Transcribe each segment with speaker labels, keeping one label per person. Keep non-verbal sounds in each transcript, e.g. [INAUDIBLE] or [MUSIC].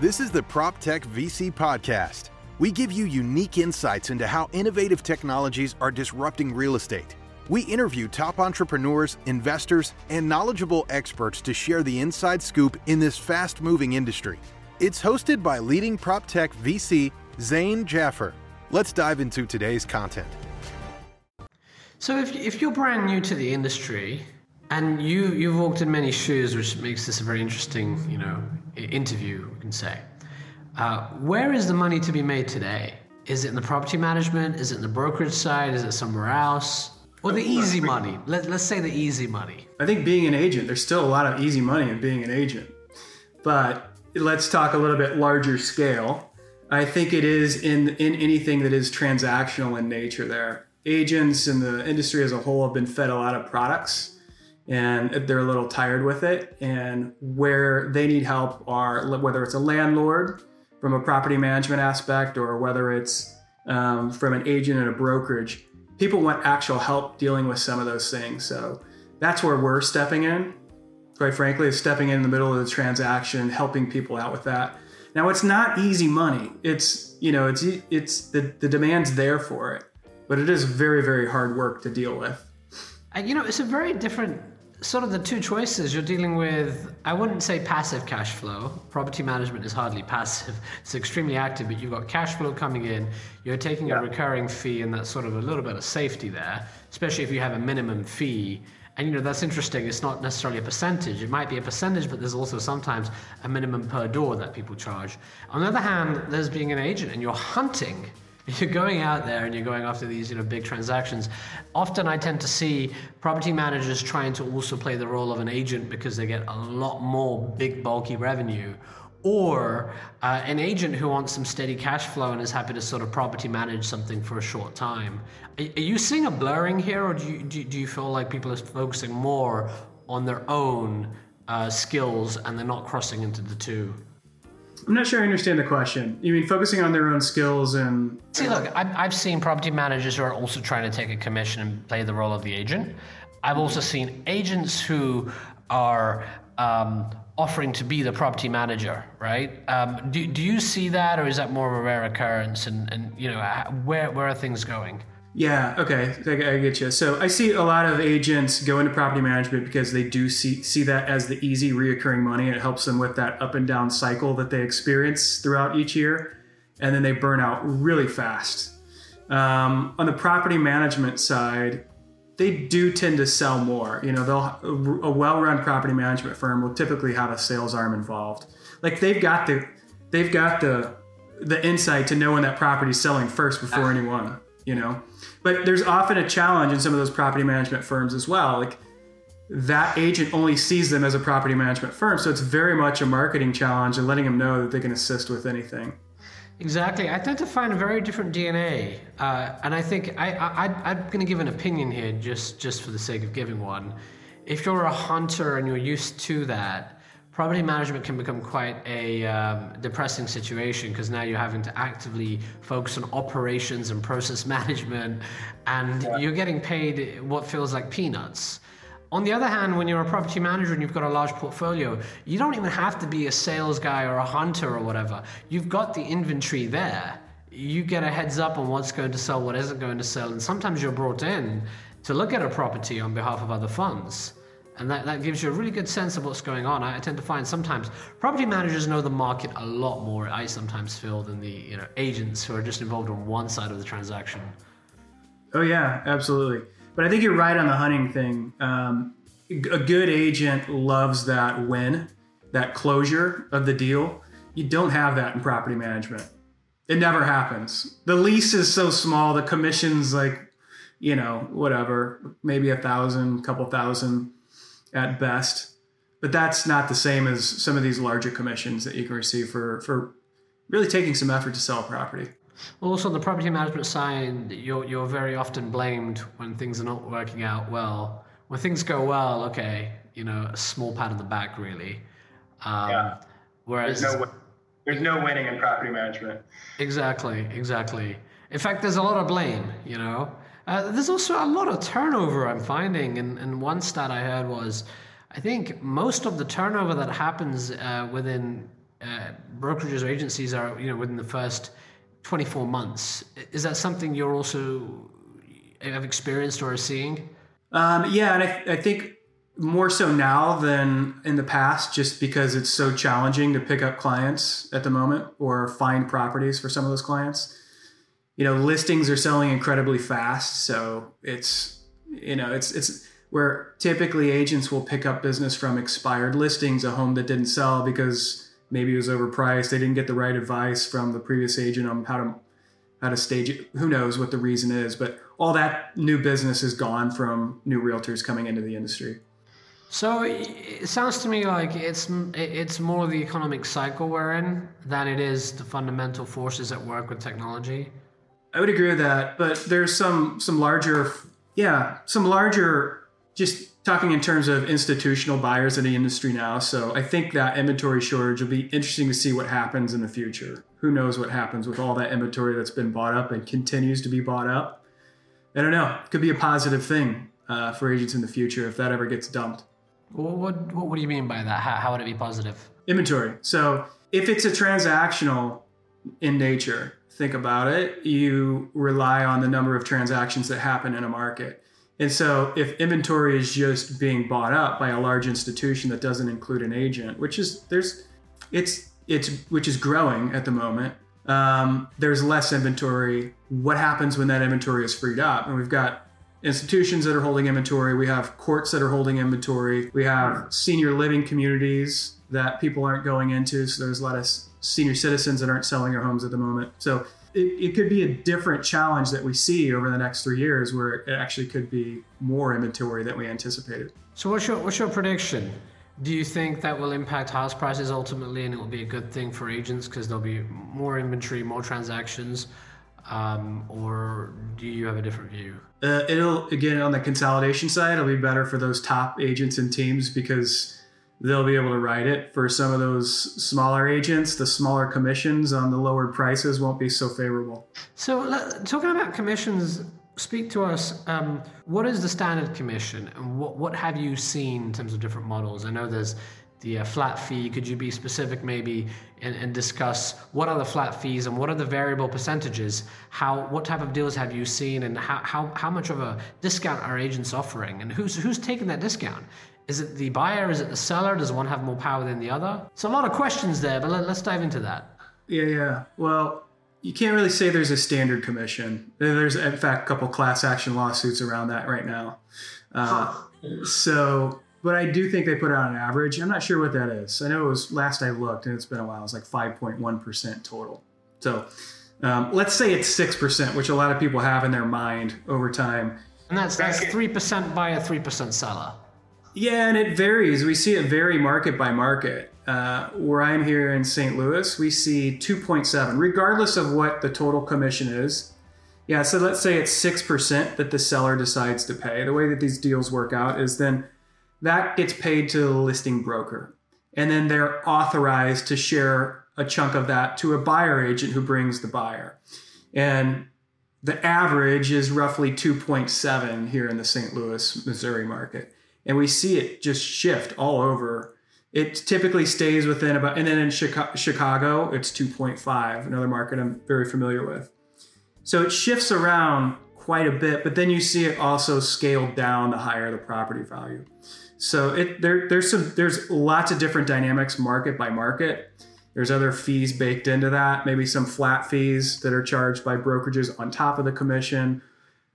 Speaker 1: This is the PropTech VC Podcast. We give you unique insights into how innovative technologies are disrupting real estate. We interview top entrepreneurs, investors, and knowledgeable experts to share the inside scoop in this fast moving industry. It's hosted by leading PropTech VC Zain Jaffer. Let's dive into today's content.
Speaker 2: So, if, if you're brand new to the industry and you, you've walked in many shoes, which makes this a very interesting you know, interview, we can say. Uh, where is the money to be made today? Is it in the property management? Is it in the brokerage side? Is it somewhere else? Or the easy money? Let, let's say the easy money.
Speaker 3: I think being an agent, there's still a lot of easy money in being an agent. But let's talk a little bit larger scale. I think it is in, in anything that is transactional in nature there. Agents and the industry as a whole have been fed a lot of products and they're a little tired with it. And where they need help are whether it's a landlord from a property management aspect or whether it's um, from an agent and a brokerage, people want actual help dealing with some of those things. So that's where we're stepping in. Quite frankly, is stepping in the middle of the transaction, helping people out with that. Now, it's not easy money. It's you know, it's it's the the demand's there for it, but it is very very hard work to deal with.
Speaker 2: And you know, it's a very different sort of the two choices you're dealing with i wouldn't say passive cash flow. Property management is hardly passive. [LAUGHS] It's extremely active but you've got cash flow coming in. You're taking yeah. a recurring fee and that's sort of a little bit of safety there especially if you have a minimum fee. And you know that's interesting. It's not necessarily a percentage. It might be a percentage but there's also sometimes a minimum per door that people charge. On the other hand there's being an agent and you're hunting [LAUGHS] you're going out there and you're going after these you know big transactions. Often i tend to see property managers trying to also play the role of an agent because they get a lot more big bulky revenue. Or uh, an agent who wants some steady cash flow and is happy to sort of property manage something for a short time. Are, are you seeing a blurring here or do you, do, do you feel like people are focusing more on their own uh, skills and they're not crossing into the two
Speaker 3: I'm not sure I understand the question. You mean focusing on their own skills and.
Speaker 2: See, look, I've seen property managers who are also trying to take a commission and play the role of the agent. I've also seen agents who are um, offering to be the property manager, right? Um, do, do you see that, or is that more of a rare occurrence? And, and you know, where, where are things going?
Speaker 3: Yeah, okay, I, get you. So I see a lot of agents go into property management because they do see see that as the easy reoccurring money. It helps them with that up and down cycle that they experience throughout each year, and then they burn out really fast. Um, on the property management side, they do tend to sell more. You know, they'll a well-run property management firm will typically have a sales arm involved. Like they've got the they've got the the insight to know when that property is selling first before anyone. You know but there's often a challenge in some of those property management firms as well. Like that agent only sees them as a property management firm. So it's very much a marketing challenge and letting them know that they can assist with anything.
Speaker 2: Exactly. I tend to find a very different DNA. Uh, and I think I, I, I'm going to give an opinion here just, just for the sake of giving one. If you're a hunter and you're used to that, property management can become quite a um, depressing situation because now you're having to actively focus on operations and process [LAUGHS] management and yeah. you're getting paid what feels like peanuts. On the other hand when you're a property manager and you've got a large portfolio you don't even have to be a sales guy or a hunter or whatever. You've got the inventory there. You get a heads up on what's going to sell what isn't going to sell and sometimes you're brought in to look at a property on behalf of other funds and that, that gives you a really good sense of what's going on. I, I tend to find sometimes property managers know the market a lot more, I sometimes feel, than the you know agents who are just involved on one side of the transaction.
Speaker 3: Oh yeah, absolutely. But I think you're right on the hunting thing. Um, a good agent loves that win, that closure of the deal. You don't have that in property management. It never happens. The lease is so small, the commission's like, you know, whatever, maybe a thousand, couple thousand at best. But that's not the same as some of these larger commissions that you can receive for, for really taking some effort to sell a property.
Speaker 2: Well, also on the property management side, you're, you're very often blamed when things are not working out well. When things go well, okay, you know, a small pat on the back, really.
Speaker 4: Um, yeah. Whereas there's no, there's no winning in property management.
Speaker 2: Exactly, exactly. In fact, there's a lot of blame, you know. Uh, there's also a lot of turnover I'm finding, and, and one stat I heard was, I think most of the turnover that happens uh, within uh, brokerages or agencies are you know within the first 24 months. Is that something you're also have experienced or are seeing?
Speaker 3: Um, yeah, and I, I think more so now than in the past, just because it's so challenging to pick up clients at the moment or find properties for some of those clients. You know, listings are selling incredibly fast, so it's you know it's it's where typically agents will pick up business from expired listings, a home that didn't sell because maybe it was overpriced, they didn't get the right advice from the previous agent on how to how to stage it. Who knows what the reason is, but all that new business is gone from new realtors coming into the industry.
Speaker 2: So it sounds to me like it's it's more the economic cycle we're in than it is the fundamental forces at work with technology.
Speaker 3: I would agree with that, but there's some some larger, yeah, some larger. Just talking in terms of institutional buyers in the industry now, so I think that inventory shortage will be interesting to see what happens in the future. Who knows what happens with all that inventory that's been bought up and continues to be bought up? I don't know. It could be a positive thing uh, for agents in the future if that ever gets dumped.
Speaker 2: What, what, what do you mean by that? How, how would it be positive?
Speaker 3: Inventory. So if it's a transactional in nature, think about it, you rely on the number of transactions that happen in a market. And so if inventory is just being bought up by a large institution that doesn't include an agent, which is there's it's it's which is growing at the moment, um, there's less inventory. What happens when that inventory is freed up? And we've got institutions that are holding inventory. We have courts that are holding inventory. We have senior living communities that people aren't going into. So there's a lot of senior citizens that aren't selling their homes at the moment. So it, it could be a different challenge that we see over the next three years where it actually could be more inventory than we anticipated.
Speaker 2: So what's your, what's your prediction? Do you think that will impact house prices ultimately and it will be a good thing for agents because there'll be more inventory, more transactions? Um, or do you have a different view?
Speaker 3: Uh, it'll again on the consolidation side, it'll be better for those top agents and teams because they'll be able to write it. For some of those smaller agents, the smaller commissions on the lowered prices won't be so favorable.
Speaker 2: So, talking about commissions, speak to us. Um, what is the standard commission, and what what have you seen in terms of different models? I know there's the uh, flat fee. Could you be specific maybe and, and, discuss what are the flat fees and what are the variable percentages? How what type of deals have you seen and how, how, how much of a discount are agents offering and who's who's taking that discount? Is it the buyer? Is it the seller? Does one have more power than the other? So a lot of questions there, but let, let's dive into that.
Speaker 3: Yeah, yeah. Well, you can't really say there's a standard commission. There's in fact a couple class action lawsuits around that right now. Uh, so but I do think they put out an average. I'm not sure what that is. I know it was last I looked, and it's been a while. It's like 5.1% total. So um, let's say it's 6%, which a lot of people have in their mind over time.
Speaker 2: And that's that's three percent by a three percent seller.
Speaker 3: Yeah, and it varies. We see it vary market by market. Uh, where I'm here in St. Louis, we see 2.7, regardless of what the total commission is. Yeah, so let's say it's 6% that the seller decides to pay. The way that these deals work out is then that gets paid to the listing broker. And then they're authorized to share a chunk of that to a buyer agent who brings the buyer. And the average is roughly 2.7 here in the St. Louis, Missouri market. And we see it just shift all over. It typically stays within about, and then in Chicago, it's 2.5, another market I'm very familiar with. So it shifts around quite a bit, but then you see it also scaled down the higher the property value. So it there there's some there's lots of different dynamics market by market. There's other fees baked into that, maybe some flat fees that are charged by brokerages on top of the commission.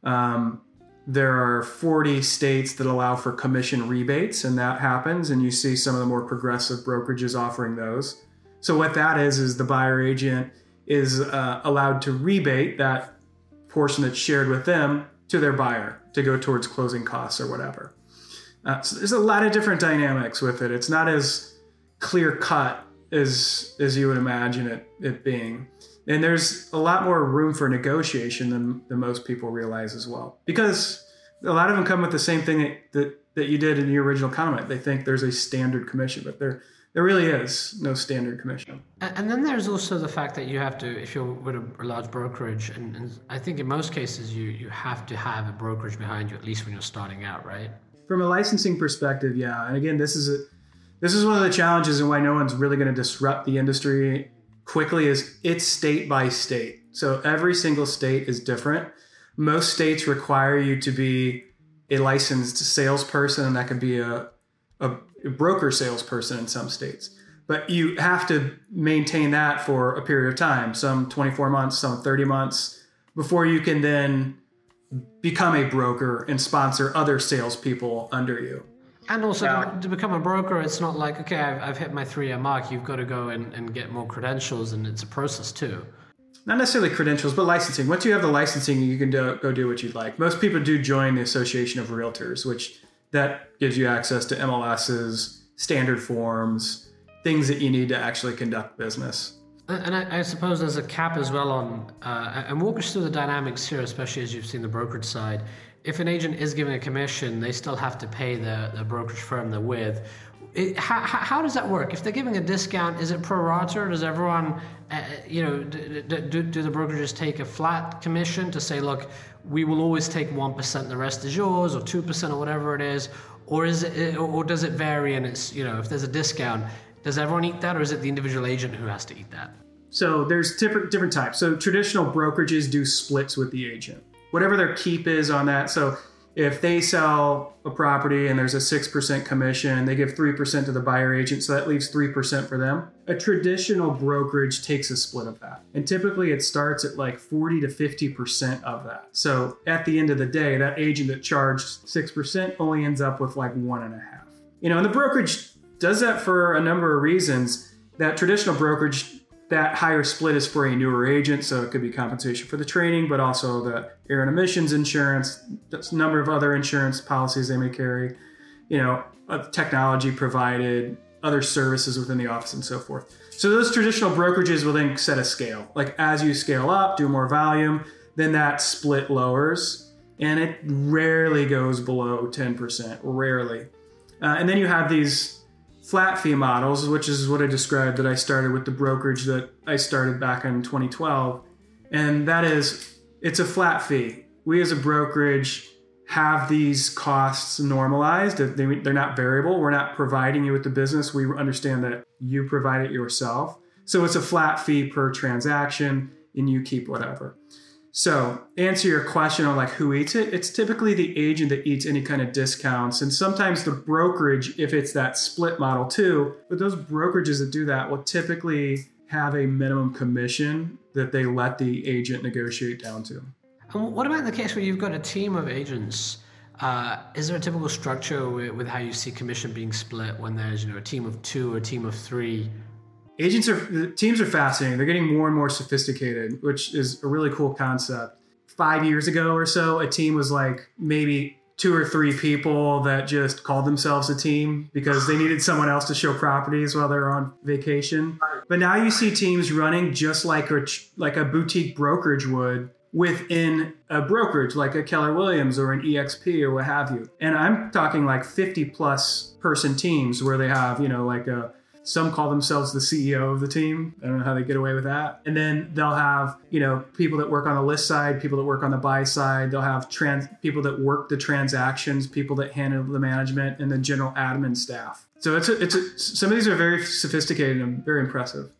Speaker 3: Um, there are 40 states that allow for commission rebates, and that happens, and you see some of the more progressive brokerages offering those. So what that is is the buyer agent is uh, allowed to rebate that portion that's shared with them to their buyer to go towards closing costs or whatever. Uh, so there's a lot of different dynamics with it. It's not as clear cut as as you would imagine it it being. And there's a lot more room for negotiation than, than most people realize as well. Because a lot of them come with the same thing that, that, that you did in your original comment. They think there's a standard commission, but there there really is no standard commission.
Speaker 2: And then there's also the fact that you have to, if you're with a, large brokerage, and, and I think in most cases you you have to have a brokerage behind you at least when you're starting out, right?
Speaker 3: From a licensing perspective, yeah. And again, this is a this is one of the challenges and why no one's really going to disrupt the industry quickly is it's state by state. So every single state is different. Most states require you to be a licensed salesperson, and that could be a, a, broker salesperson in some states. But you have to maintain that for a period of time, some 24 months, some 30 months, before you can then become a broker and sponsor other salespeople under you.
Speaker 2: And also to, to, become a broker, it's not like, okay, I've, I've hit my three year mark. You've got to go and, and get more credentials, and it's a process too.
Speaker 3: Not necessarily credentials, but licensing. Once you have the licensing, you can do, go do what you'd like. Most people do join the Association of Realtors, which that gives you access to MLSs, standard forms, things that you need to actually conduct business.
Speaker 2: And I, I, suppose there's a cap as well on, uh, and walk us through the dynamics here, especially as you've seen the brokerage side. If an agent is giving a commission, they still have to pay the, the brokerage firm they're with. It, how, how, does that work? If they're giving a discount, is it pro rata? or Does everyone, uh, you know, do, do, do the brokerages take a flat commission to say, look, we will always take 1%, the rest is yours, or 2%, or whatever it is? Or is it, or does it vary and it's, you know, if there's a discount, does everyone eat that, or is it the individual agent who has to eat that?
Speaker 3: So there's different different types. So traditional brokerages do splits with the agent, whatever their keep is on that. So if they sell a property and there's a 6% commission, they give 3% to the buyer agent, so that leaves 3% for them. A traditional brokerage takes a split of that. And typically it starts at like 40 to 50% of that. So at the end of the day, that agent that charged 6% only ends up with like one and a half. You know, and the brokerage does that for a number of reasons. That traditional brokerage, that higher split is for a newer agent, so it could be compensation for the training, but also the errors and omissions insurance, a number of other insurance policies they may carry, you know, technology provided, other services within the office, and so forth. So those traditional brokerages will then set a scale. Like as you scale up, do more volume, then that split lowers, and it rarely goes below 10%, rarely. Uh, and then you have these flat fee models, which is what I described that I started with the brokerage that I started back in 2012. And that is, it's a flat fee. We as a brokerage have these costs normalized. They're not variable. We're not providing you with the business. We understand that you provide it yourself. So it's a flat fee per transaction and you keep whatever. So, answer your question on like who eats it. It's typically the agent that eats any kind of discounts, and sometimes the brokerage if it's that split model too. But those brokerages that do that will typically have a minimum commission that they let the agent negotiate down to.
Speaker 2: And what about the case where you've got a team of agents? Uh, is there a typical structure with, with, how you see commission being split when there's you know a team of two or a team of three?
Speaker 3: Agents are teams are fascinating. They're getting more and more sophisticated, which is a really cool concept. Five years ago or so, a team was like maybe two or three people that just called themselves a team because they needed someone else to show properties while they're on vacation. But now you see teams running just like a like a boutique brokerage would within a brokerage like a Keller Williams or an EXP or what have you. And I'm talking like 50 plus person teams where they have, you know, like a some call themselves the CEO of the team. I don't know how they get away with that. And then they'll have, you know, people that work on the list side, people that work on the buy side. They'll have trans people that work the transactions, people that handle the management, and the general admin staff. So it's a, it's a, some of these are very sophisticated and very impressive.